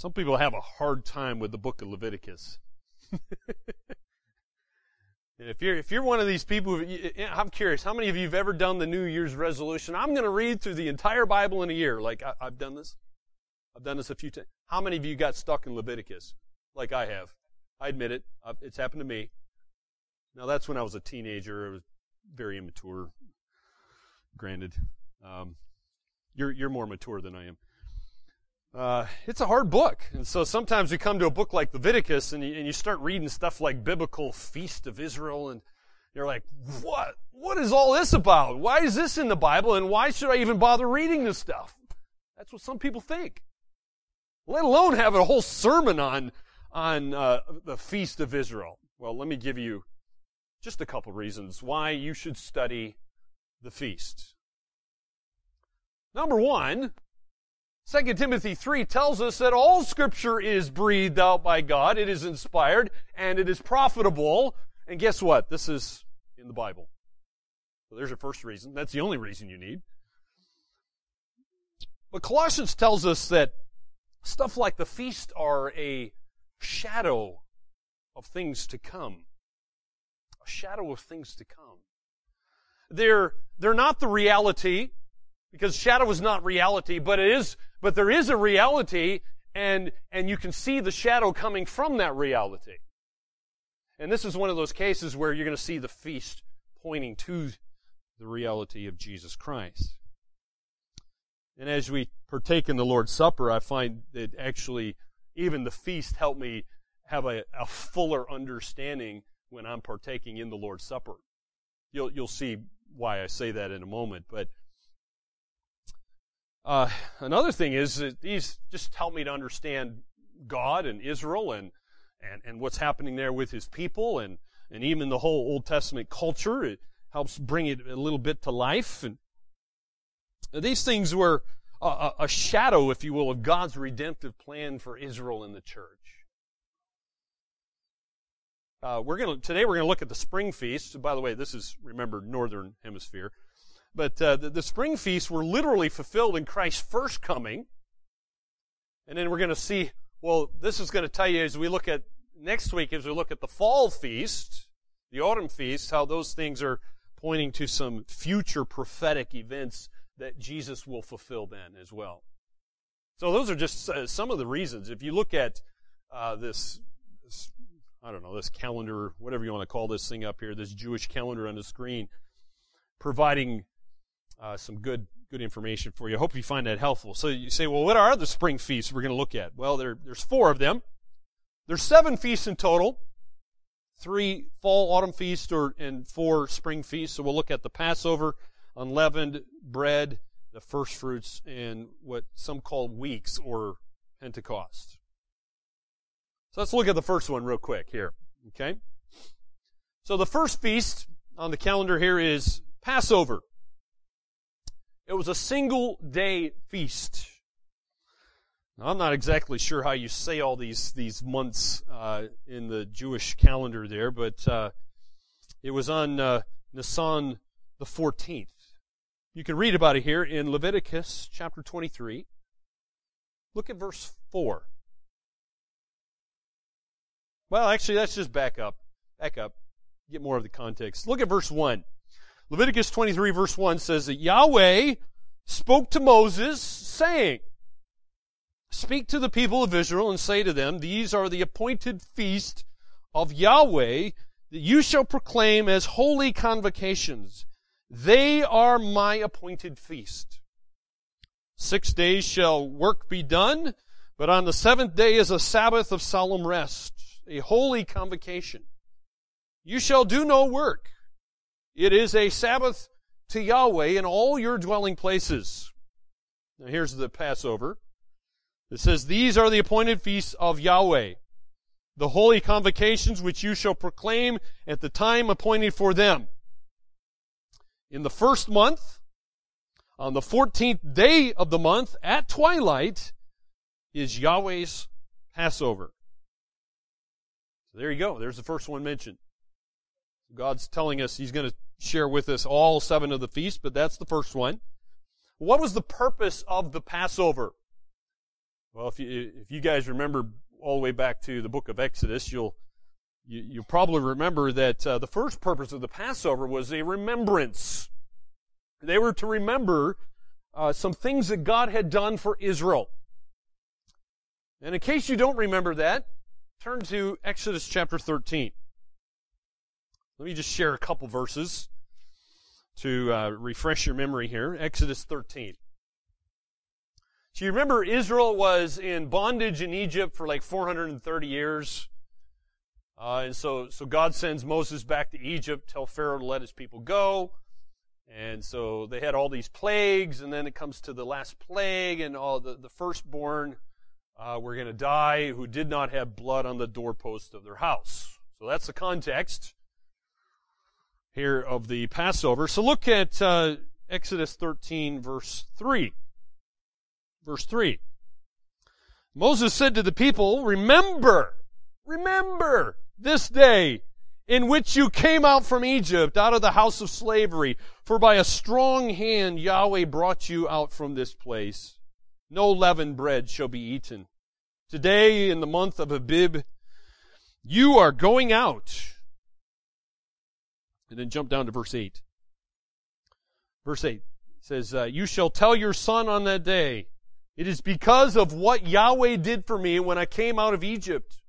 Some people have a hard time with the book of Leviticus. if you're if you're one of these people, I'm curious. How many of you have ever done the New Year's resolution? I'm going to read through the entire Bible in a year. Like I, I've done this. I've done this a few times. How many of you got stuck in Leviticus, like I have? I admit it. It's happened to me. Now that's when I was a teenager. I was very immature. Granted, um, you're you're more mature than I am. Uh, it's a hard book. And so sometimes we come to a book like Leviticus and you, and you start reading stuff like biblical feast of Israel and you're like, what? What is all this about? Why is this in the Bible and why should I even bother reading this stuff? That's what some people think. Let alone have a whole sermon on, on uh, the feast of Israel. Well, let me give you just a couple reasons why you should study the feast. Number one, 2 Timothy 3 tells us that all scripture is breathed out by God, it is inspired, and it is profitable. And guess what? This is in the Bible. So there's your first reason. That's the only reason you need. But Colossians tells us that stuff like the feast are a shadow of things to come. A shadow of things to come. They're, they're not the reality, because shadow is not reality, but it is but there is a reality, and, and you can see the shadow coming from that reality. And this is one of those cases where you're going to see the feast pointing to the reality of Jesus Christ. And as we partake in the Lord's Supper, I find that actually even the feast helped me have a, a fuller understanding when I'm partaking in the Lord's Supper. You'll, you'll see why I say that in a moment, but uh, another thing is that these just help me to understand God and Israel and, and, and what's happening there with his people and, and even the whole Old Testament culture. It helps bring it a little bit to life. And these things were a, a shadow, if you will, of God's redemptive plan for Israel and the church. Uh, we're going to today we're going to look at the spring feast. By the way, this is remember northern hemisphere. But uh, the, the spring feasts were literally fulfilled in Christ's first coming. And then we're going to see, well, this is going to tell you as we look at next week, as we look at the fall feast, the autumn feast, how those things are pointing to some future prophetic events that Jesus will fulfill then as well. So those are just uh, some of the reasons. If you look at uh, this, this, I don't know, this calendar, whatever you want to call this thing up here, this Jewish calendar on the screen, providing uh, some good good information for you. I hope you find that helpful. So you say, well, what are the spring feasts we're going to look at? Well, there, there's four of them. There's seven feasts in total. Three fall, autumn feasts, or and four spring feasts. So we'll look at the Passover, unleavened bread, the first fruits, and what some call weeks or Pentecost. So let's look at the first one real quick here. Okay. So the first feast on the calendar here is Passover. It was a single day feast. Now, I'm not exactly sure how you say all these these months uh, in the Jewish calendar there, but uh, it was on uh, Nisan the 14th. You can read about it here in Leviticus chapter 23. Look at verse 4. Well, actually, let's just back up. Back up. Get more of the context. Look at verse 1. Leviticus 23 verse 1 says that Yahweh spoke to Moses saying, Speak to the people of Israel and say to them, These are the appointed feast of Yahweh that you shall proclaim as holy convocations. They are my appointed feast. Six days shall work be done, but on the seventh day is a Sabbath of solemn rest, a holy convocation. You shall do no work. It is a Sabbath to Yahweh in all your dwelling places. Now here's the Passover. It says, These are the appointed feasts of Yahweh, the holy convocations which you shall proclaim at the time appointed for them. In the first month, on the 14th day of the month, at twilight, is Yahweh's Passover. So there you go. There's the first one mentioned. God's telling us He's going to share with us all seven of the feasts, but that's the first one. What was the purpose of the Passover? Well, if you if you guys remember all the way back to the book of Exodus, you'll you, you probably remember that uh, the first purpose of the Passover was a remembrance. They were to remember uh, some things that God had done for Israel. And in case you don't remember that, turn to Exodus chapter 13. Let me just share a couple verses to uh, refresh your memory here. Exodus 13. So you remember Israel was in bondage in Egypt for like 430 years. Uh, and so, so God sends Moses back to Egypt, tell Pharaoh to let his people go. And so they had all these plagues, and then it comes to the last plague, and all the, the firstborn uh, were going to die who did not have blood on the doorpost of their house. So that's the context here of the Passover. So look at uh, Exodus 13, verse 3. Verse 3. Moses said to the people, Remember, remember this day in which you came out from Egypt, out of the house of slavery. For by a strong hand Yahweh brought you out from this place. No leavened bread shall be eaten. Today, in the month of Abib, you are going out. And then jump down to verse 8. Verse 8 says, uh, You shall tell your son on that day, it is because of what Yahweh did for me when I came out of Egypt.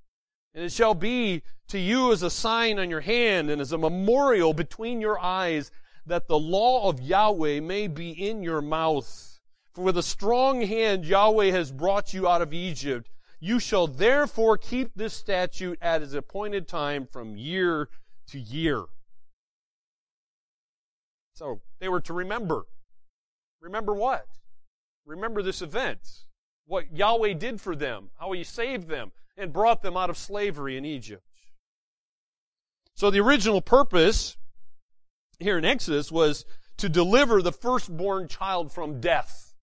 And it shall be to you as a sign on your hand and as a memorial between your eyes that the law of Yahweh may be in your mouth. For with a strong hand Yahweh has brought you out of Egypt. You shall therefore keep this statute at its appointed time from year to year. So they were to remember. Remember what? Remember this event. What Yahweh did for them. How He saved them and brought them out of slavery in Egypt. So the original purpose here in Exodus was to deliver the firstborn child from death.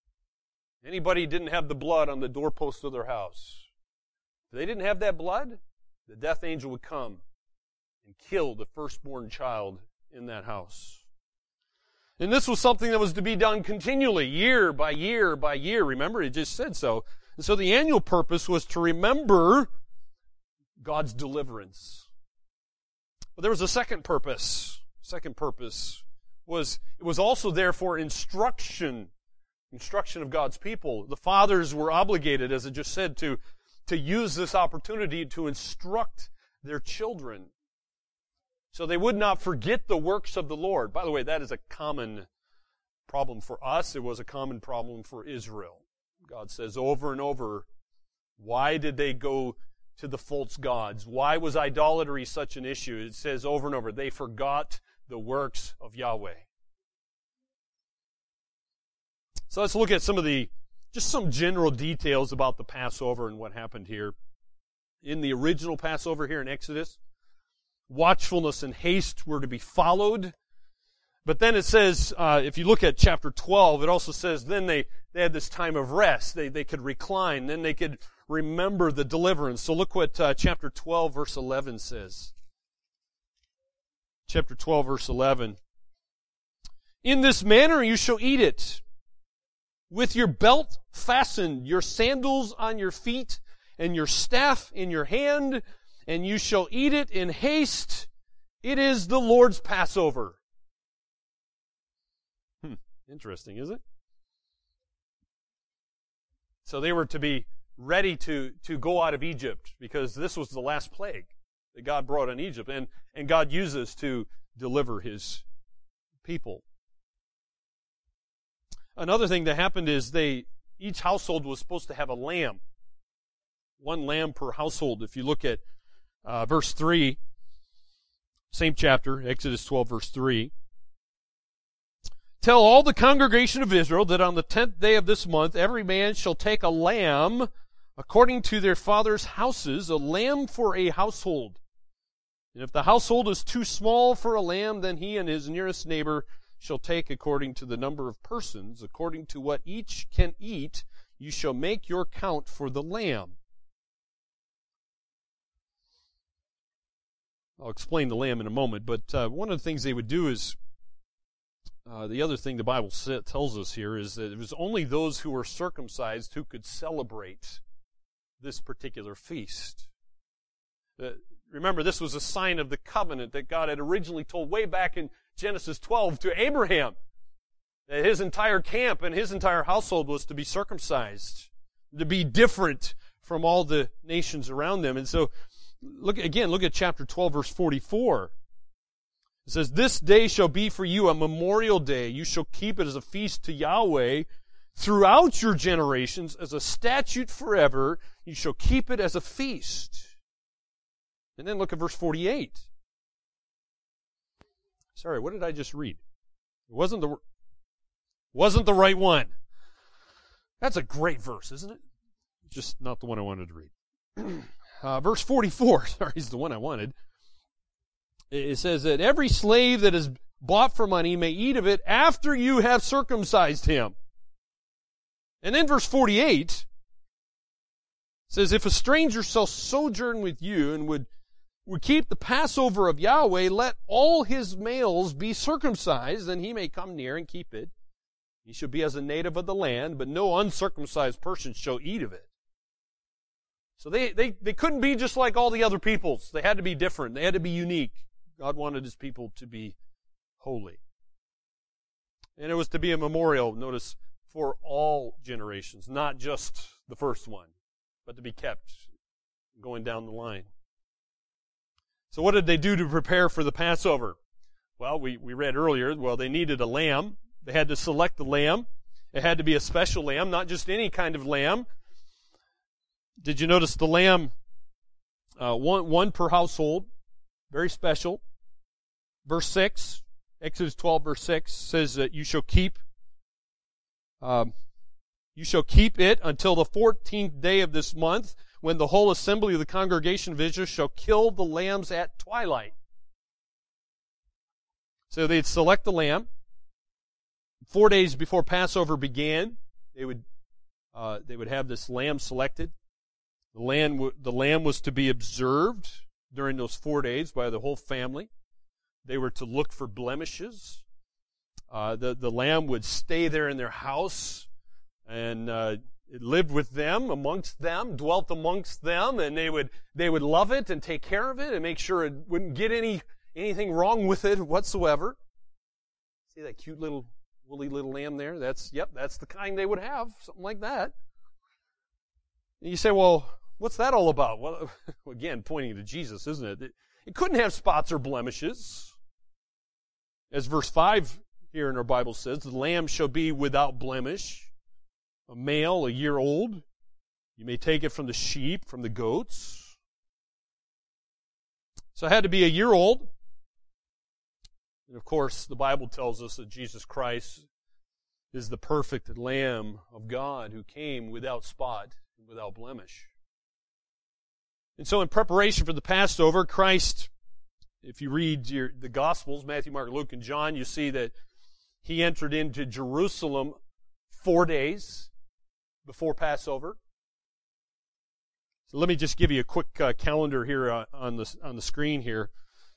Anybody didn't have the blood on the doorpost of their house. If they didn't have that blood, the death angel would come and kill the firstborn child in that house. And this was something that was to be done continually, year by year by year. Remember, it just said so. And so the annual purpose was to remember God's deliverance. But there was a second purpose. Second purpose was it was also there for instruction, instruction of God's people. The fathers were obligated, as I just said, to to use this opportunity to instruct their children. So they would not forget the works of the Lord. By the way, that is a common problem for us. It was a common problem for Israel. God says over and over, why did they go to the false gods? Why was idolatry such an issue? It says over and over, they forgot the works of Yahweh. So let's look at some of the, just some general details about the Passover and what happened here. In the original Passover here in Exodus, watchfulness and haste were to be followed. But then it says, uh, if you look at chapter 12, it also says then they, they had this time of rest. They, they could recline. Then they could remember the deliverance. So look what uh, chapter 12, verse 11 says. Chapter 12, verse 11. In this manner you shall eat it, with your belt fastened, your sandals on your feet, and your staff in your hand, and you shall eat it in haste. It is the Lord's Passover. Hmm, interesting, is it? So they were to be ready to, to go out of Egypt because this was the last plague that God brought on Egypt and, and God uses to deliver his people. Another thing that happened is they, each household was supposed to have a lamb. One lamb per household. If you look at uh, verse 3, same chapter, Exodus 12, verse 3. Tell all the congregation of Israel that on the tenth day of this month every man shall take a lamb according to their father's houses, a lamb for a household. And if the household is too small for a lamb, then he and his nearest neighbor shall take according to the number of persons, according to what each can eat, you shall make your count for the lamb. I'll explain the lamb in a moment, but uh, one of the things they would do is uh, the other thing the Bible tells us here is that it was only those who were circumcised who could celebrate this particular feast. Uh, remember, this was a sign of the covenant that God had originally told way back in Genesis 12 to Abraham. That his entire camp and his entire household was to be circumcised, to be different from all the nations around them. And so, look again, look at chapter 12, verse 44. It says, This day shall be for you a memorial day. You shall keep it as a feast to Yahweh throughout your generations as a statute forever. You shall keep it as a feast. And then look at verse 48. Sorry, what did I just read? It wasn't the, wasn't the right one. That's a great verse, isn't it? Just not the one I wanted to read. Uh, verse 44, sorry, is the one I wanted. It says that every slave that is bought for money may eat of it after you have circumcised him. And then verse 48 says, If a stranger shall sojourn with you and would, would keep the Passover of Yahweh, let all his males be circumcised, and he may come near and keep it. He shall be as a native of the land, but no uncircumcised person shall eat of it. So they, they, they couldn't be just like all the other peoples. They had to be different. They had to be unique. God wanted his people to be holy. And it was to be a memorial, notice, for all generations, not just the first one, but to be kept going down the line. So what did they do to prepare for the Passover? Well, we, we read earlier, well, they needed a lamb. They had to select the lamb. It had to be a special lamb, not just any kind of lamb. Did you notice the lamb, uh, one, one per household, very special. Verse 6, Exodus 12 verse 6 says that you shall keep um, you shall keep it until the 14th day of this month when the whole assembly of the congregation of Israel shall kill the lambs at twilight. So they'd select the lamb. Four days before Passover began, they would uh, they would have this lamb selected. The lamb, the lamb was to be observed during those four days by the whole family. They were to look for blemishes. Uh, the, the lamb would stay there in their house and uh, it lived with them, amongst them, dwelt amongst them, and they would, they would love it and take care of it and make sure it wouldn't get any, anything wrong with it whatsoever. See that cute little woolly little lamb there? That's, yep, that's the kind they would have, something like that. And you say, well, what's that all about? Well, again, pointing to Jesus, isn't it? It, couldn't have spots or blemishes. As verse 5 here in our Bible says, the lamb shall be without blemish, a male, a year old. You may take it from the sheep, from the goats. So it had to be a year old. And of course, the Bible tells us that Jesus Christ is the perfect Lamb of God who came without spot and without blemish. And so, in preparation for the Passover, Christ, if you read your, the Gospels, Matthew, Mark, Luke, and John, you see that he entered into Jerusalem four days before Passover. So let me just give you a quick uh, calendar here uh, on the on the screen here.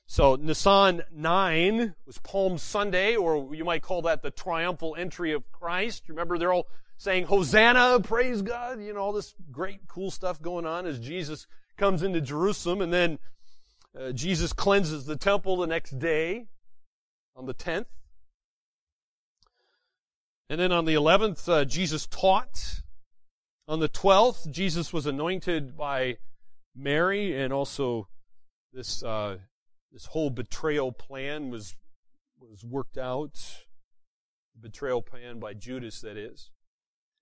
So Nisan 9 was Palm Sunday, or you might call that the triumphal entry of Christ. Remember, they're all saying, Hosanna, praise God, you know, all this great, cool stuff going on as Jesus comes into Jerusalem, and then uh, Jesus cleanses the temple the next day on the 10th. And then on the 11th, uh, Jesus taught. On the 12th, Jesus was anointed by Mary, and also this uh, this whole betrayal plan was was worked out. Betrayal plan by Judas, that is.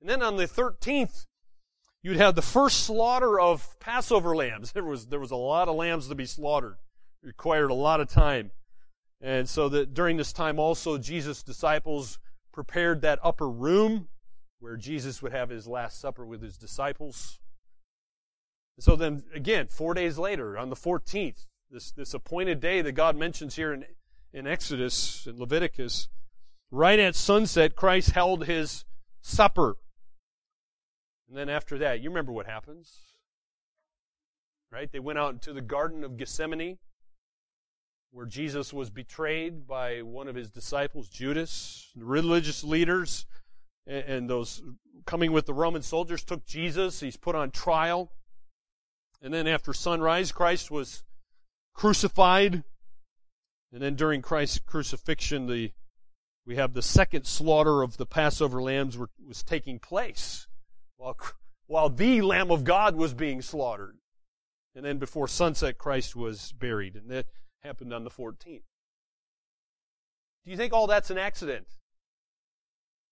And then on the 13th, you'd have the first slaughter of Passover lambs. There was there was a lot of lambs to be slaughtered. It required a lot of time. And so that during this time also Jesus' disciples prepared that upper room where Jesus would have his last supper with his disciples. So then, again, four days later, on the 14th, this, this appointed day that God mentions here in, in Exodus and Leviticus, right at sunset, Christ held his supper. And then after that, you remember what happens. Right? They went out into the Garden of Gethsemane where Jesus was betrayed by one of his disciples, Judas. The religious leaders and, those coming with the Roman soldiers took Jesus. He's put on trial. And then after sunrise, Christ was crucified. And then during Christ's crucifixion, the, we have the second slaughter of the Passover lambs were, was taking place while, while the Lamb of God was being slaughtered. And then before sunset, Christ was buried. And that happened on the 14th. Do you think all that's an accident?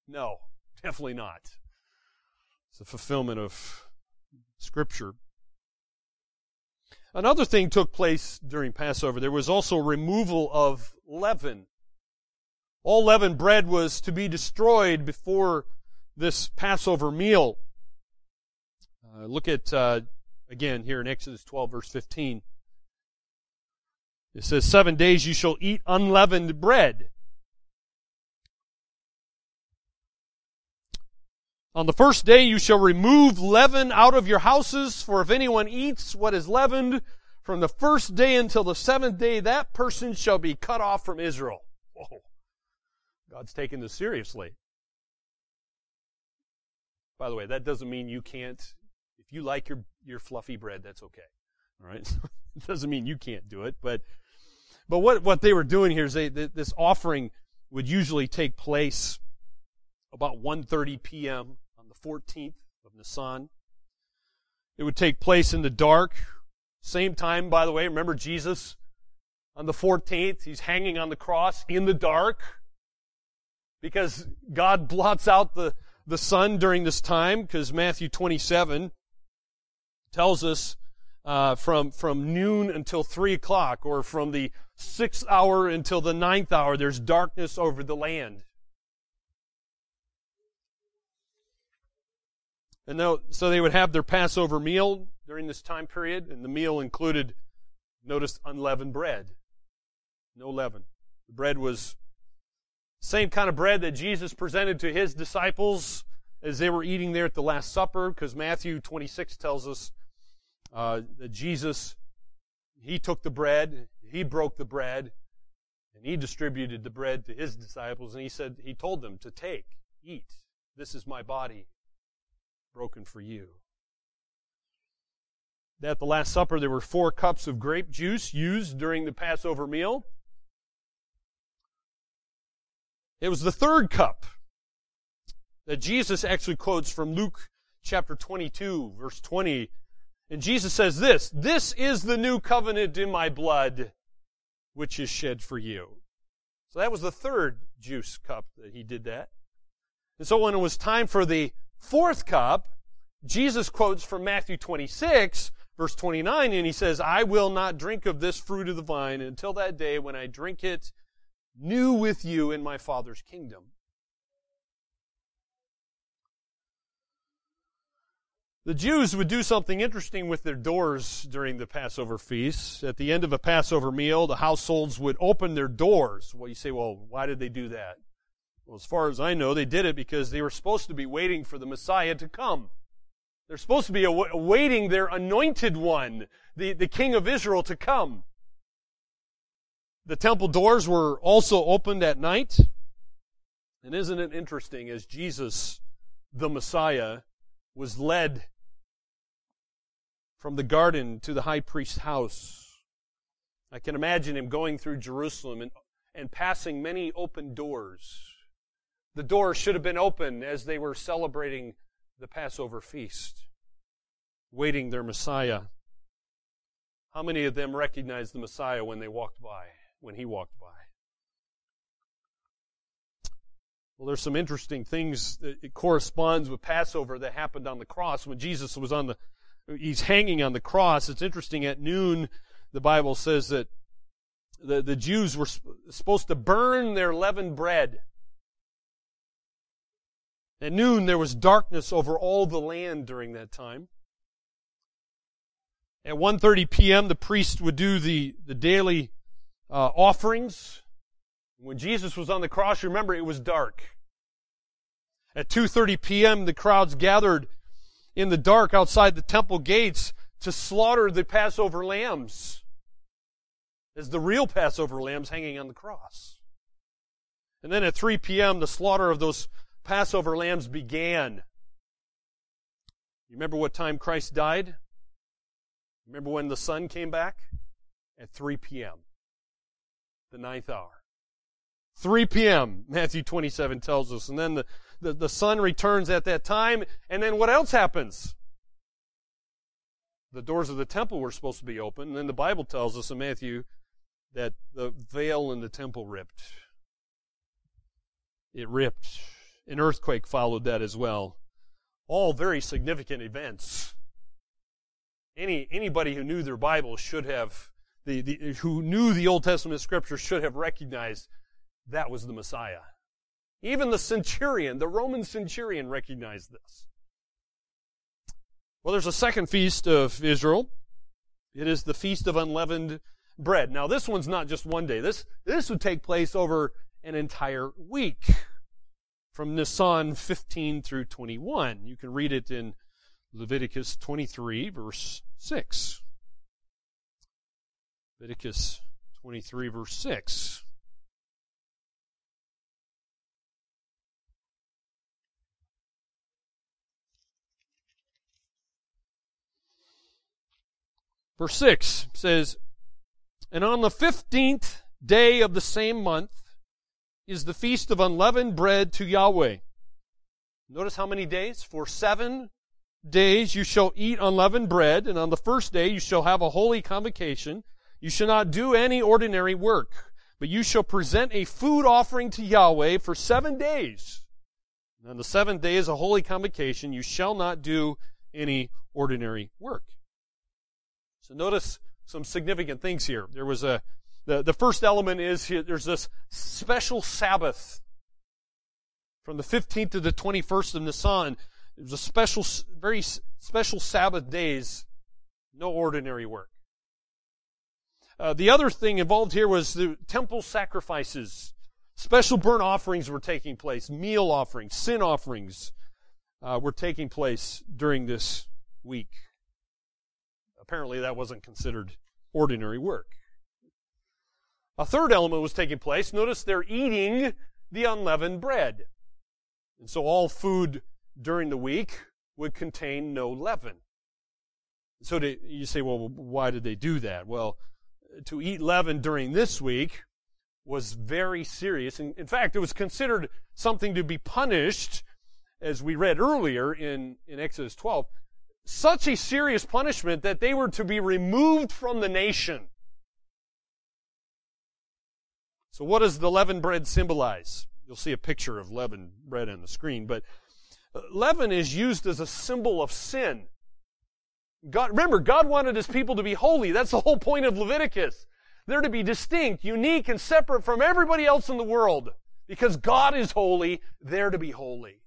No, definitely not. It's a fulfillment of Scripture. Another thing took place during Passover. There was also removal of leaven. All leavened bread was to be destroyed before this Passover meal. Uh, look at, uh, again, here in Exodus 12, verse 15. It says, Seven days you shall eat unleavened bread. On the first day you shall remove leaven out of your houses, for if anyone eats what is leavened from the first day until the seventh day, that person shall be cut off from Israel. Whoa. God's taking this seriously. By the way, that doesn't mean you can't, if you like your, your fluffy bread, that's okay. All right? it doesn't mean you can't do it, but, but what, what they were doing here is they, this offering would usually take place about 1.30 p.m. on the 14th of Nisan. It would take place in the dark. Same time, by the way, remember Jesus on the 14th, he's hanging on the cross in the dark because God blots out the, the sun during this time because Matthew 27 tells us uh, from, from noon until 3 o'clock or from the sixth hour until the ninth hour, there's darkness over the land. And so they would have their Passover meal during this time period, and the meal included, notice, unleavened bread. No leaven. The bread was same kind of bread that Jesus presented to his disciples as they were eating there at the Last Supper, because Matthew 26 tells us uh, that Jesus, he took the bread, he broke the bread, and he distributed the bread to his disciples, and he said, he told them to take, eat. This is my body broken for you. At the Last Supper, there were four cups of grape juice used during the Passover meal. It was the third cup that Jesus actually quotes from Luke chapter 22, verse 20. And Jesus says this, This is the new covenant in my blood, which is shed for you. So that was the third juice cup that he did that. And so when it was time for the fourth cup, Jesus quotes from Matthew 26, verse 29, and he says, I will not drink of this fruit of the vine until that day when I drink it new with you in my Father's kingdom. The Jews would do something interesting with their doors during the Passover feast. At the end of a Passover meal, the households would open their doors. Well, you say, well, why did they do that? Well, as far as I know, they did it because they were supposed to be waiting for the Messiah to come. They're supposed to be awaiting their anointed one, the, the King of Israel, to come. The temple doors were also opened at night. And isn't it interesting as Jesus, the Messiah, was led from the garden to the high priest's house? I can imagine him going through Jerusalem and, and passing many open doors the doors should have been open as they were celebrating the Passover feast, waiting their Messiah. How many of them recognized the Messiah when they walked by, when he walked by? Well, there's some interesting things that it corresponds with Passover that happened on the cross when Jesus was on the, he's hanging on the cross. It's interesting at noon, the Bible says that the, the Jews were supposed to burn their leavened bread at noon, there was darkness over all the land during that time. At 1.30 p.m., the priest would do the, the daily uh, offerings. When Jesus was on the cross, remember, it was dark. At 2.30 p.m., the crowds gathered in the dark outside the temple gates to slaughter the Passover lambs as the real Passover lambs hanging on the cross. And then at 3 p.m., the slaughter of those Passover lambs began. You remember what time Christ died? Remember when the sun came back? At 3 p.m., the ninth hour. 3 p.m., Matthew 27 tells us. And then the, the, the sun returns at that time. And then what else happens? The doors of the temple were supposed to be open. And then the Bible tells us in Matthew that the veil in the temple ripped. It ripped. An earthquake followed that as well. All very significant events. Any, anybody who knew their Bible should have, the, the, who knew the Old Testament scripture should have recognized that was the Messiah. Even the centurion, the Roman centurion recognized this. Well, there's a second feast of Israel. It is the Feast of Unleavened Bread. Now, this one's not just one day. This, this would take place over an entire week from Nisan 15 through 21. You can read it in Leviticus 23, verse 6. Leviticus 23, verse 6. Verse 6 says, And on the fifteenth day of the same month is the feast of unleavened bread to Yahweh. Notice how many days? For seven days you shall eat unleavened bread, and on the first day you shall have a holy convocation. You shall not do any ordinary work, but you shall present a food offering to Yahweh for seven days. And on the seventh day is a holy convocation. You shall not do any ordinary work. So notice some significant things here. There was a, the, the first element is here, there's this special Sabbath from the 15th to the 21st of Nisan. It was a special, very special Sabbath days, no ordinary work. Uh, the other thing involved here was the temple sacrifices. Special burnt offerings were taking place, meal offerings, sin offerings uh, were taking place during this week apparently that wasn't considered ordinary work. A third element was taking place. Notice they're eating the unleavened bread. And so all food during the week would contain no leaven. So you say, well, why did they do that? Well, to eat leaven during this week was very serious. In, in fact, it was considered something to be punished, as we read earlier in, in Exodus 12 such a serious punishment that they were to be removed from the nation. So what does the leavened bread symbolize? You'll see a picture of leavened bread on the screen, but uh, leaven is used as a symbol of sin. God, remember, God wanted his people to be holy. That's the whole point of Leviticus. They're to be distinct, unique, and separate from everybody else in the world. Because God is holy, they're to be holy.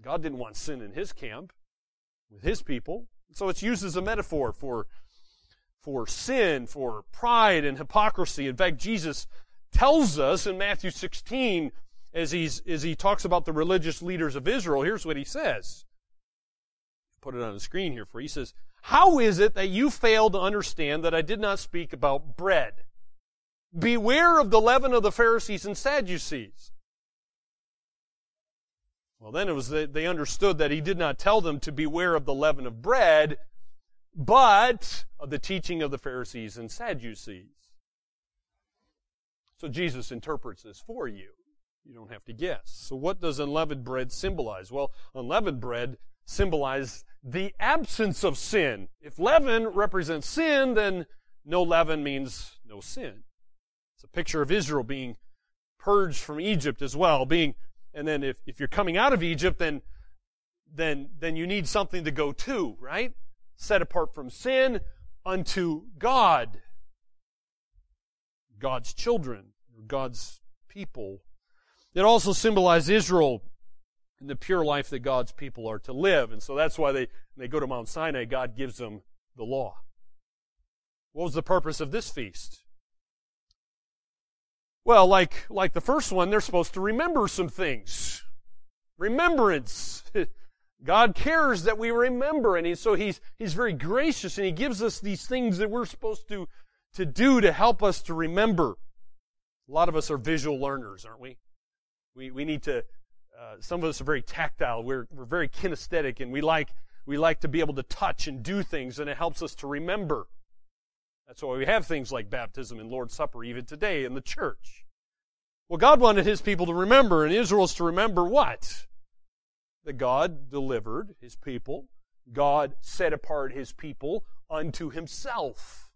God didn't want sin in his camp with his people. So it's used as a metaphor for, for sin, for pride and hypocrisy. In fact, Jesus tells us in Matthew 16, as, he's, as he talks about the religious leaders of Israel, here's what he says. Put it on the screen here for you. He says, How is it that you fail to understand that I did not speak about bread? Beware of the leaven of the Pharisees and Sadducees. Well, then it was that they understood that he did not tell them to beware of the leaven of bread, but of the teaching of the Pharisees and Sadducees. So Jesus interprets this for you. You don't have to guess. So what does unleavened bread symbolize? Well, unleavened bread symbolizes the absence of sin. If leaven represents sin, then no leaven means no sin. It's a picture of Israel being purged from Egypt as well, being and then if, if you're coming out of Egypt, then, then, then you need something to go to, right? Set apart from sin unto God. God's children, God's people. It also symbolized Israel and the pure life that God's people are to live. And so that's why they, they go to Mount Sinai, God gives them the law. What was the purpose of this feast? Well, like, like the first one, they're supposed to remember some things. Remembrance. God cares that we remember, and he, so he's, he's very gracious, and he gives us these things that we're supposed to, to do to help us to remember. A lot of us are visual learners, aren't we? We, we need to, uh, some of us are very tactile. We're, we're very kinesthetic, and we like, we like to be able to touch and do things, and it helps us to remember. That's why we have things like baptism and Lord's Supper even today in the church. Well, God wanted His people to remember, and Israel's to remember what? That God delivered His people. God set apart His people unto Himself.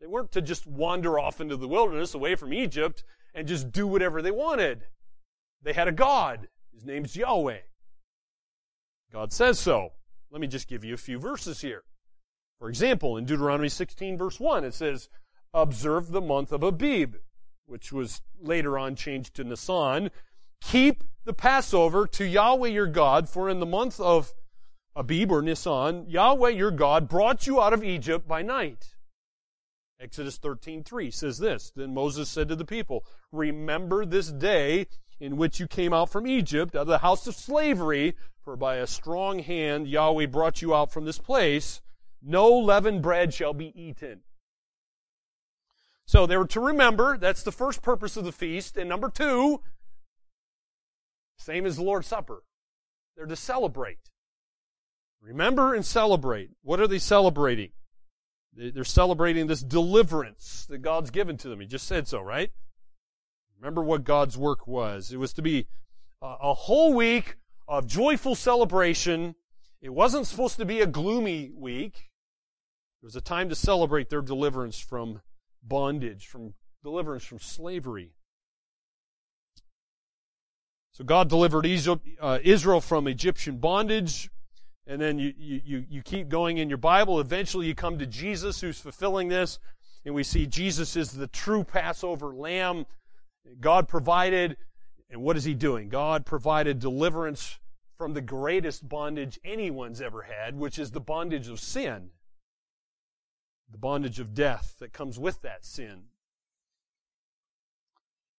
They weren't to just wander off into the wilderness away from Egypt and just do whatever they wanted. They had a God. His name's Yahweh. God says so. Let me just give you a few verses here. For example, in Deuteronomy 16 verse 1, it says, observe the month of Abib, which was later on changed to Nisan. Keep the Passover to Yahweh your God, for in the month of Abib or Nisan, Yahweh your God brought you out of Egypt by night. Exodus 13:3 says this, then Moses said to the people, remember this day in which you came out from Egypt, out of the house of slavery, for by a strong hand Yahweh brought you out from this place. No leavened bread shall be eaten. So they were to remember, that's the first purpose of the feast. And number two, same as the Lord's Supper, they're to celebrate. Remember and celebrate. What are they celebrating? They're celebrating this deliverance that God's given to them. He just said so, right? Remember what God's work was. It was to be a whole week of joyful celebration. It wasn't supposed to be a gloomy week. It was a time to celebrate their deliverance from bondage, from deliverance from slavery. So God delivered uh, Israel from Egyptian bondage. And then you, you, you keep going in your Bible. Eventually you come to Jesus who's fulfilling this. And we see Jesus is the true Passover lamb. God provided, and what is he doing? God provided deliverance from the greatest bondage anyone's ever had, which is the bondage of sin. The bondage of death that comes with that sin.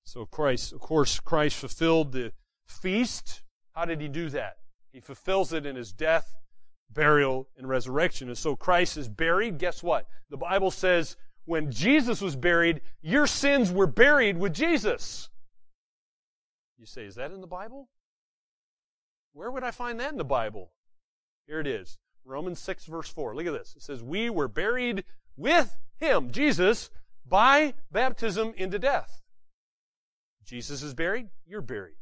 So Christ, of course, Christ fulfilled the feast. How did he do that? He fulfills it in his death, burial, and resurrection. And so Christ is buried. Guess what? The Bible says when Jesus was buried, your sins were buried with Jesus. You say, is that in the Bible? Where would I find that in the Bible? Here it is. Romans 6 verse 4. Look at this. It says, we were buried with him, Jesus, by baptism into death. Jesus is buried, you're buried.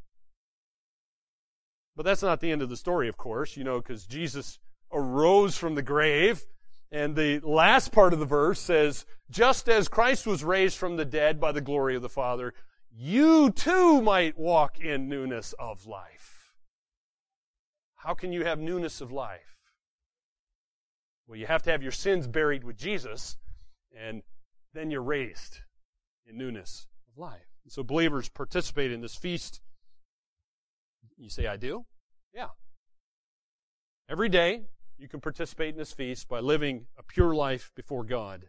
But that's not the end of the story, of course, you know, because Jesus arose from the grave. And the last part of the verse says, just as Christ was raised from the dead by the glory of the Father, you too might walk in newness of life. How can you have newness of life? Well, you have to have your sins buried with Jesus, and then you're raised in newness of life. And so believers participate in this feast you say, I do? Yeah. Every day, you can participate in this feast by living a pure life before God.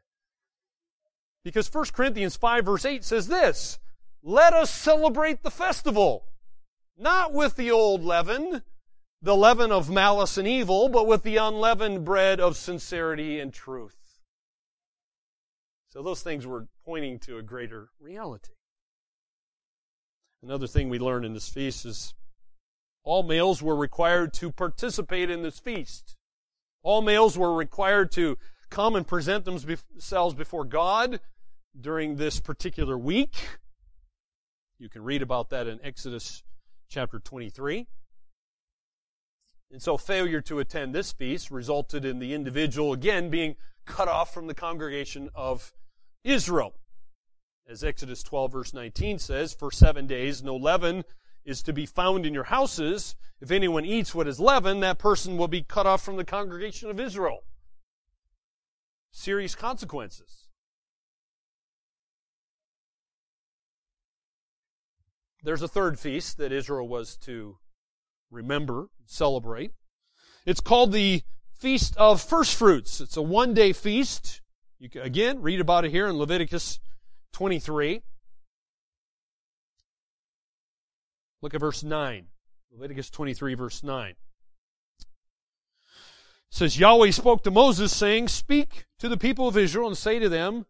Because 1 Corinthians 5 verse 8 says this, let us celebrate the festival, not with the old leaven, the leaven of malice and evil, but with the unleavened bread of sincerity and truth. So those things were pointing to a greater reality. Another thing we learn in this feast is all males were required to participate in this feast. All males were required to come and present themselves before God during this particular week. You can read about that in Exodus chapter 23. And so failure to attend this feast resulted in the individual again being cut off from the congregation of Israel. As Exodus 12 verse 19 says, for seven days no leaven is to be found in your houses. If anyone eats what is leaven, that person will be cut off from the congregation of Israel. Serious consequences. There's a third feast that Israel was to remember, celebrate. It's called the Feast of First Fruits. It's a one day feast. You can, again, read about it here in Leviticus 23. Look at verse 9. Leviticus 23 verse 9. It says, Yahweh spoke to Moses saying, Speak to the people of Israel and say to them,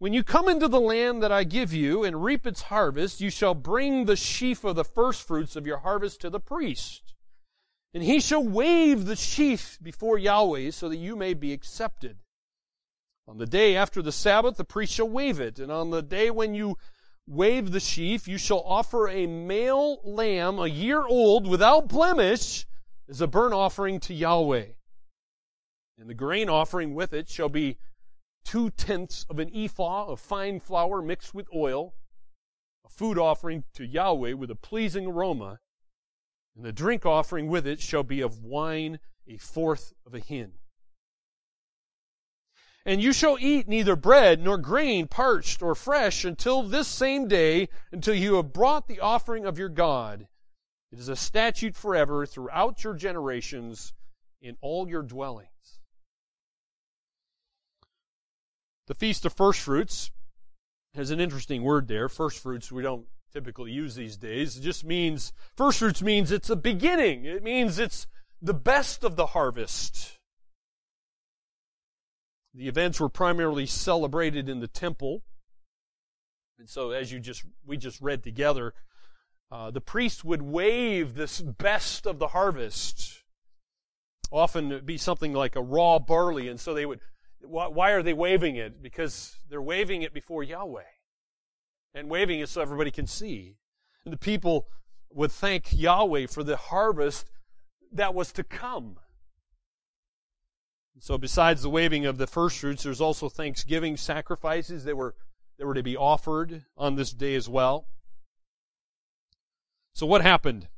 When you come into the land that I give you and reap its harvest, you shall bring the sheaf of the firstfruits of your harvest to the priest. And he shall wave the sheaf before Yahweh so that you may be accepted. On the day after the Sabbath, the priest shall wave it. And on the day when you wave the sheaf, you shall offer a male lamb, a year old, without blemish, as a burnt offering to Yahweh. And the grain offering with it shall be two tenths of an ephah of fine flour mixed with oil, a food offering to Yahweh with a pleasing aroma. And the drink offering with it shall be of wine a fourth of a hin. And you shall eat neither bread nor grain parched or fresh until this same day, until you have brought the offering of your God. It is a statute forever throughout your generations in all your dwellings. The Feast of First Fruits has an interesting word there. First fruits we don't typically use these days. It just means, first fruits means it's a beginning. It means it's the best of the harvest. The events were primarily celebrated in the temple. And so as you just, we just read together, uh, the priest would wave this best of the harvest. Often it'd be something like a raw barley, and so they would, why, why are they waving it? Because they're waving it before Yahweh and waving it so everybody can see. And the people would thank Yahweh for the harvest that was to come. So besides the waving of the first fruits, there's also thanksgiving sacrifices that were, that were to be offered on this day as well. So what happened?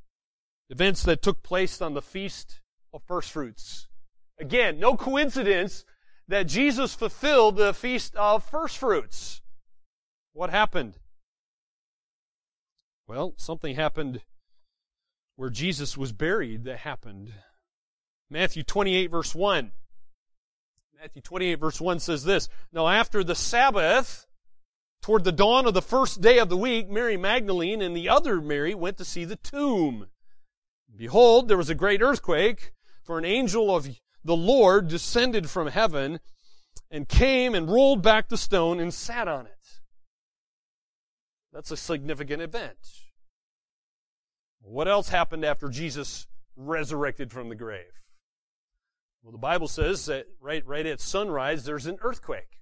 Events that took place on the feast of first fruits. Again, no coincidence that Jesus fulfilled the feast of first fruits. What happened? Well, something happened where Jesus was buried that happened. Matthew 28 verse 1. Matthew 28 verse 1 says this, Now after the Sabbath, toward the dawn of the first day of the week, Mary Magdalene and the other Mary went to see the tomb. Behold, there was a great earthquake, for an angel of the Lord descended from heaven and came and rolled back the stone and sat on it. That's a significant event. What else happened after Jesus resurrected from the grave? Well, the Bible says that right, right at sunrise, there's an earthquake.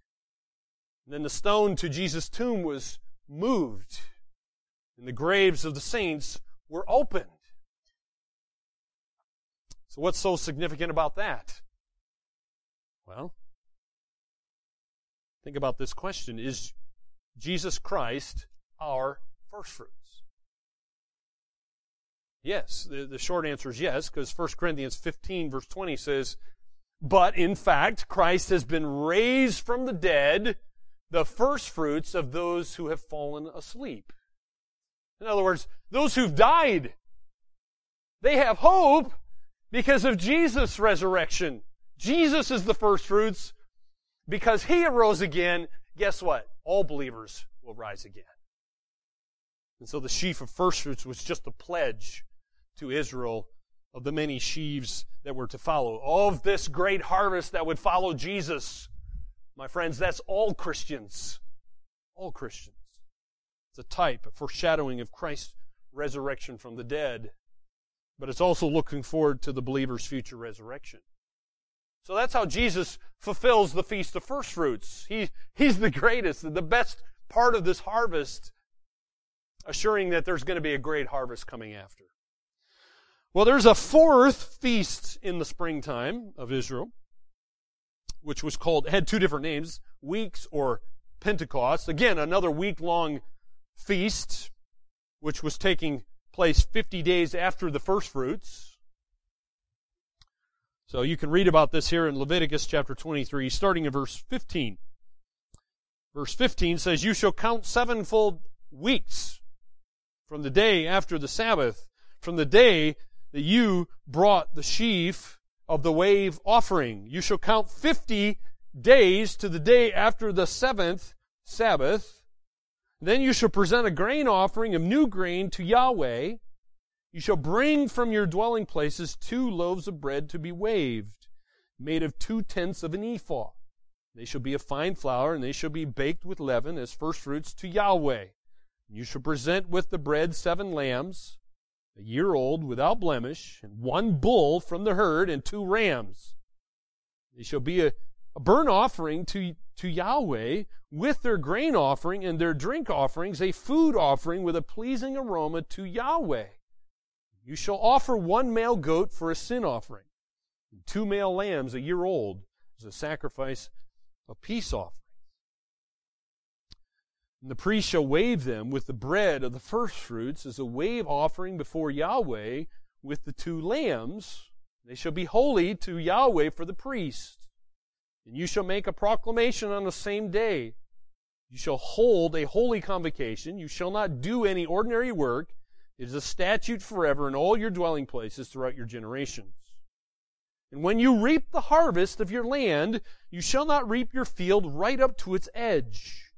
And then the stone to Jesus' tomb was moved, and the graves of the saints were opened. So, what's so significant about that? Well, think about this question Is Jesus Christ our first fruits? Yes, the, the short answer is yes, because 1 Corinthians 15, verse 20 says, But in fact, Christ has been raised from the dead, the first fruits of those who have fallen asleep. In other words, those who've died, they have hope because of Jesus' resurrection. Jesus is the first fruits. Because he arose again, guess what? All believers will rise again. And so the sheaf of first fruits was just a pledge to Israel of the many sheaves that were to follow. Of this great harvest that would follow Jesus. My friends, that's all Christians. All Christians. It's a type, a foreshadowing of Christ's resurrection from the dead. But it's also looking forward to the believer's future resurrection. So that's how Jesus fulfills the Feast of First Fruits. He, he's the greatest, the best part of this harvest, assuring that there's going to be a great harvest coming after. Well, there's a fourth feast in the springtime of Israel, which was called, had two different names, weeks or Pentecost. Again, another week long feast, which was taking place 50 days after the first fruits. So you can read about this here in Leviticus chapter 23, starting in verse 15. Verse 15 says, You shall count sevenfold weeks from the day after the Sabbath, from the day that you brought the sheaf of the wave offering. You shall count fifty days to the day after the seventh Sabbath. Then you shall present a grain offering of new grain to Yahweh. You shall bring from your dwelling places two loaves of bread to be waved, made of two tenths of an ephah. They shall be of fine flour, and they shall be baked with leaven as firstfruits to Yahweh. You shall present with the bread seven lambs a year old without blemish, and one bull from the herd, and two rams. They shall be a, a burnt offering to, to Yahweh with their grain offering and their drink offerings, a food offering with a pleasing aroma to Yahweh. You shall offer one male goat for a sin offering, and two male lambs a year old as a sacrifice of peace offering. And the priest shall wave them with the bread of the firstfruits as a wave offering before Yahweh with the two lambs. They shall be holy to Yahweh for the priest. And you shall make a proclamation on the same day. You shall hold a holy convocation. You shall not do any ordinary work. It is a statute forever in all your dwelling places throughout your generations. And when you reap the harvest of your land, you shall not reap your field right up to its edge.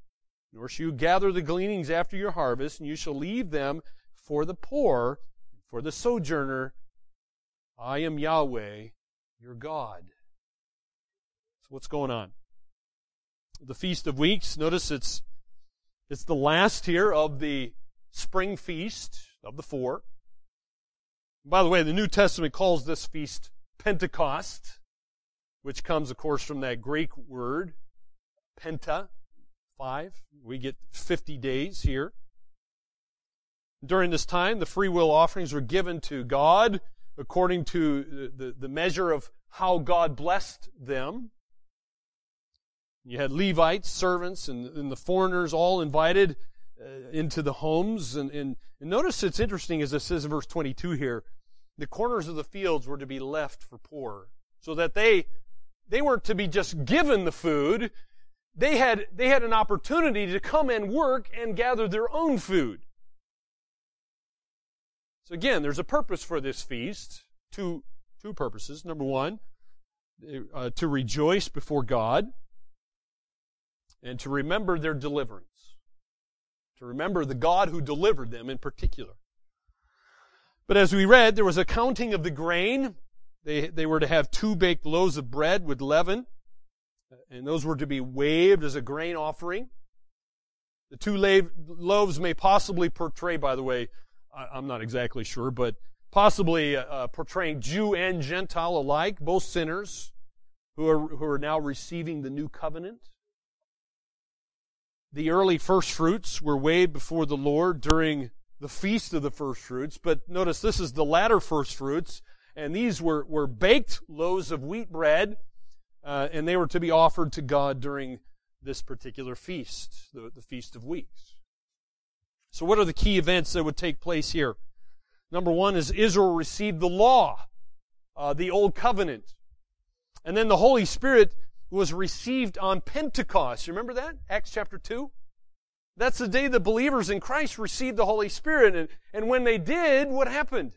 Nor shall you gather the gleanings after your harvest, and you shall leave them for the poor, for the sojourner. I am Yahweh, your God. What's going on? The Feast of Weeks, notice it's, it's the last here of the spring feast of the four. By the way, the New Testament calls this feast Pentecost, which comes, of course, from that Greek word, penta, five. We get 50 days here. During this time, the free will offerings were given to God according to the, the measure of how God blessed them. You had Levites, servants, and, and the foreigners all invited uh, into the homes. And, and, and notice it's interesting as it says in verse 22 here, the corners of the fields were to be left for poor. So that they, they weren't to be just given the food. They had, they had an opportunity to come and work and gather their own food. So again, there's a purpose for this feast. Two, two purposes. Number one, uh, to rejoice before God and to remember their deliverance. To remember the God who delivered them in particular. But as we read, there was a counting of the grain. They, they were to have two baked loaves of bread with leaven, and those were to be waved as a grain offering. The two loaves may possibly portray, by the way, I'm not exactly sure, but possibly uh, uh, portraying Jew and Gentile alike, both sinners who are, who are now receiving the new covenant. The early first fruits were weighed before the Lord during the feast of the first fruits, but notice this is the latter first fruits, and these were, were baked loaves of wheat bread, uh, and they were to be offered to God during this particular feast, the, the Feast of Weeks. So what are the key events that would take place here? Number one is Israel received the law, uh, the Old Covenant. And then the Holy Spirit was received on Pentecost. Remember that? Acts chapter 2? That's the day the believers in Christ received the Holy Spirit. And, and when they did, what happened?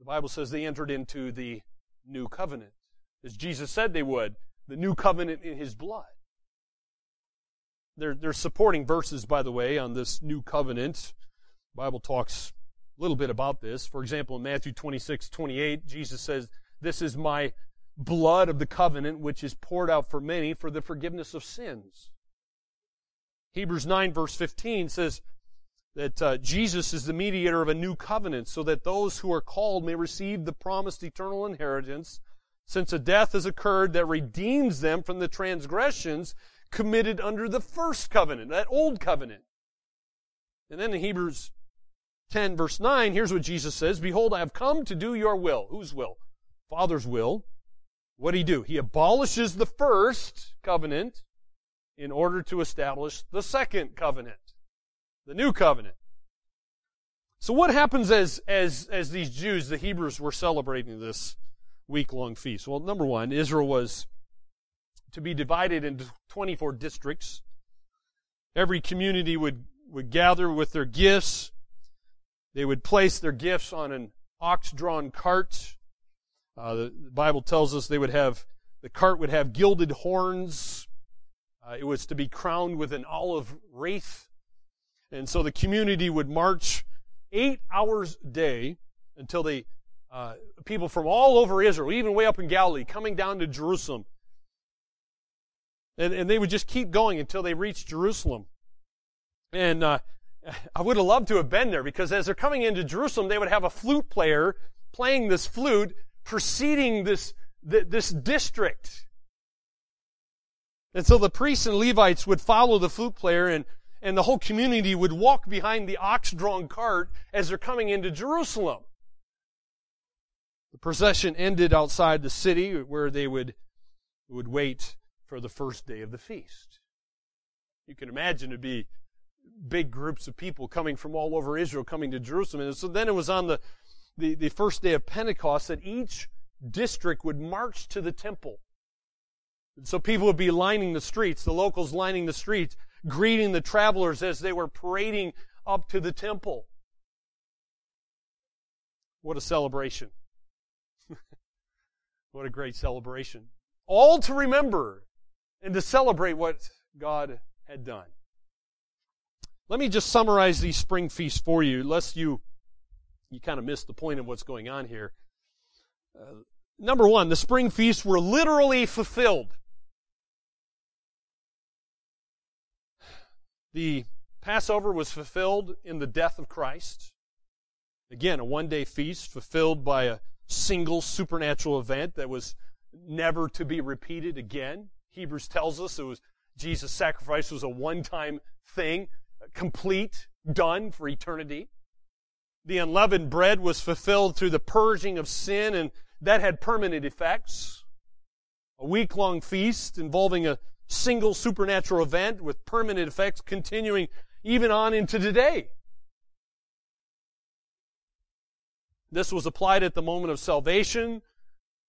The Bible says they entered into the new covenant, as Jesus said they would, the new covenant in His blood. They're, they're supporting verses, by the way, on this new covenant. The Bible talks a little bit about this. For example, in Matthew 26, 28, Jesus says, This is my blood of the covenant, which is poured out for many for the forgiveness of sins. Hebrews 9 verse 15 says that uh, Jesus is the mediator of a new covenant so that those who are called may receive the promised eternal inheritance since a death has occurred that redeems them from the transgressions committed under the first covenant, that old covenant. And then in Hebrews 10 verse 9, here's what Jesus says, Behold, I have come to do your will. Whose will? Father's will. What did he do? He abolishes the first covenant in order to establish the second covenant, the new covenant. So what happens as, as, as these Jews, the Hebrews, were celebrating this week-long feast? Well, number one, Israel was to be divided into 24 districts. Every community would, would gather with their gifts. They would place their gifts on an ox-drawn cart. Uh, the, the Bible tells us they would have, the cart would have gilded horns uh, it was to be crowned with an olive wreath. And so the community would march eight hours a day until they, uh, people from all over Israel, even way up in Galilee, coming down to Jerusalem. And, and they would just keep going until they reached Jerusalem. And, uh, I would have loved to have been there because as they're coming into Jerusalem, they would have a flute player playing this flute preceding this, this district. And so the priests and Levites would follow the flute player and, and the whole community would walk behind the ox-drawn cart as they're coming into Jerusalem. The procession ended outside the city where they would, would wait for the first day of the feast. You can imagine it'd be big groups of people coming from all over Israel coming to Jerusalem. And so then it was on the, the, the first day of Pentecost that each district would march to the temple. So people would be lining the streets, the locals lining the streets, greeting the travelers as they were parading up to the temple. What a celebration. what a great celebration. All to remember and to celebrate what God had done. Let me just summarize these spring feasts for you, lest you you kind of miss the point of what's going on here. Uh, number one, the spring feasts were literally fulfilled. The Passover was fulfilled in the death of Christ. Again, a one day feast fulfilled by a single supernatural event that was never to be repeated again. Hebrews tells us it was Jesus' sacrifice was a one time thing, complete, done for eternity. The unleavened bread was fulfilled through the purging of sin, and that had permanent effects. A week long feast involving a single supernatural event with permanent effects continuing even on into today. This was applied at the moment of salvation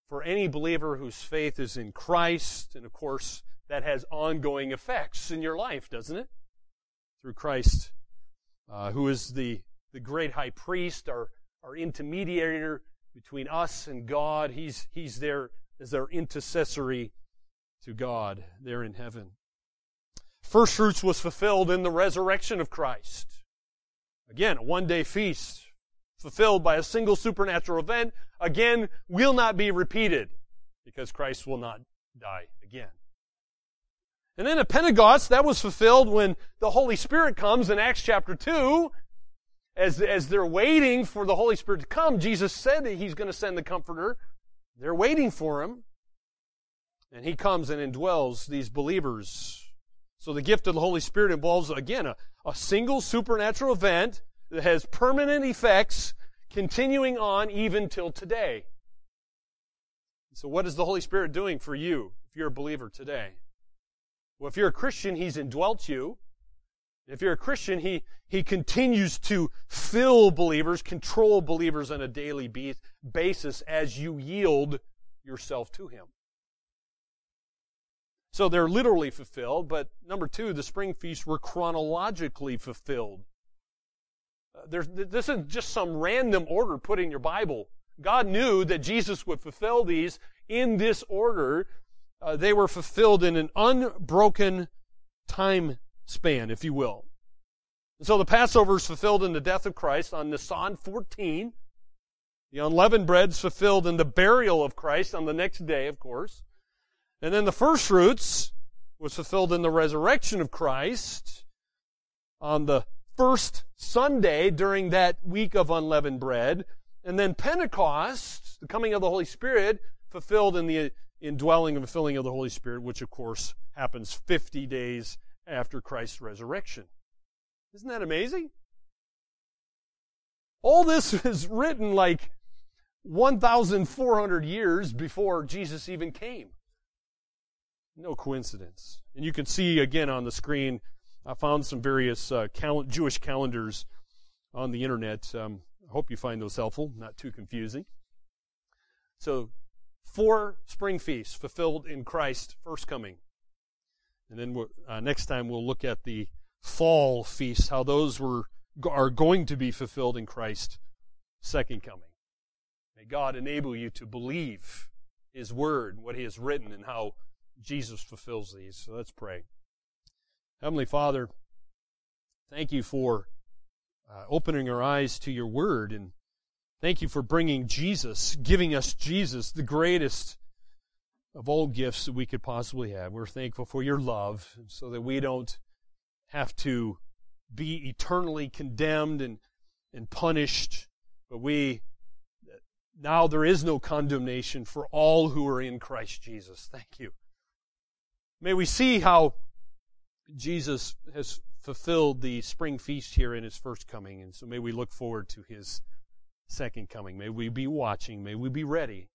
for any believer whose faith is in Christ. And of course, that has ongoing effects in your life, doesn't it? Through Christ, uh, who is the, the great high priest, our, our intermediary between us and God. He's, he's there as our intercessory to God there in heaven. First fruits was fulfilled in the resurrection of Christ. Again, a one day feast fulfilled by a single supernatural event, again, will not be repeated because Christ will not die again. And then at Pentecost, that was fulfilled when the Holy Spirit comes in Acts chapter 2. As, as they're waiting for the Holy Spirit to come, Jesus said that He's going to send the Comforter. They're waiting for Him. And He comes and indwells these believers. So the gift of the Holy Spirit involves, again, a, a single supernatural event that has permanent effects continuing on even till today. So what is the Holy Spirit doing for you if you're a believer today? Well, if you're a Christian, He's indwelt you. If you're a Christian, He, He continues to fill believers, control believers on a daily basis as you yield yourself to Him. So they're literally fulfilled, but number two, the spring feasts were chronologically fulfilled. Uh, this isn't just some random order put in your Bible. God knew that Jesus would fulfill these in this order. Uh, they were fulfilled in an unbroken time span, if you will. And so the Passover is fulfilled in the death of Christ on Nisan 14. The unleavened bread is fulfilled in the burial of Christ on the next day, of course. And then the first fruits was fulfilled in the resurrection of Christ on the first Sunday during that week of unleavened bread. And then Pentecost, the coming of the Holy Spirit, fulfilled in the indwelling and filling of the Holy Spirit, which of course happens 50 days after Christ's resurrection. Isn't that amazing? All this is written like 1,400 years before Jesus even came. No coincidence. And you can see again on the screen I found some various uh, cal- Jewish calendars on the internet. Um, I hope you find those helpful, not too confusing. So, four spring feasts fulfilled in Christ's first coming. And then uh, next time we'll look at the fall feasts, how those were are going to be fulfilled in Christ's second coming. May God enable you to believe His Word, what He has written, and how Jesus fulfills these. So let's pray. Heavenly Father, thank you for uh, opening our eyes to your word and thank you for bringing Jesus, giving us Jesus, the greatest of all gifts that we could possibly have. We're thankful for your love so that we don't have to be eternally condemned and, and punished, but we, now there is no condemnation for all who are in Christ Jesus. Thank you. May we see how Jesus has fulfilled the spring feast here in his first coming, and so may we look forward to his second coming. May we be watching. May we be ready.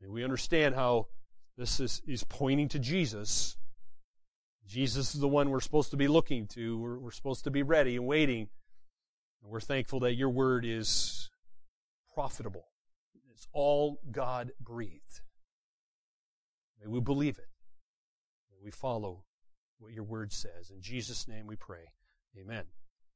May we understand how this is, is pointing to Jesus. Jesus is the one we're supposed to be looking to. We're, we're supposed to be ready and waiting. And we're thankful that your word is profitable. It's all God breathed. May we believe it. May we follow what your word says. In Jesus' name we pray. Amen.